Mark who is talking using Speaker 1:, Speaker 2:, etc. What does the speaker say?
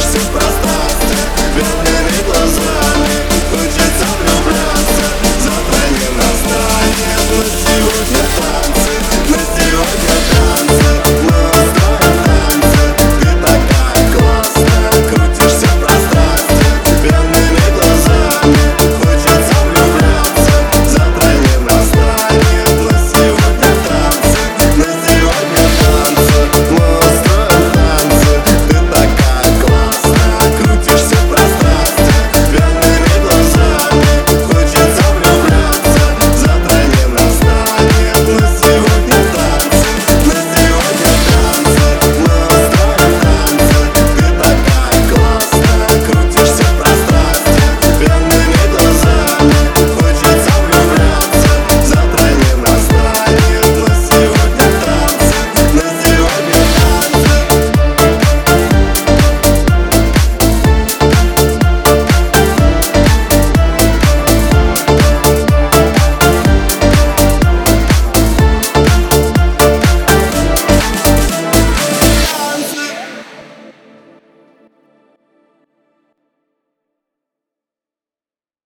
Speaker 1: слышишь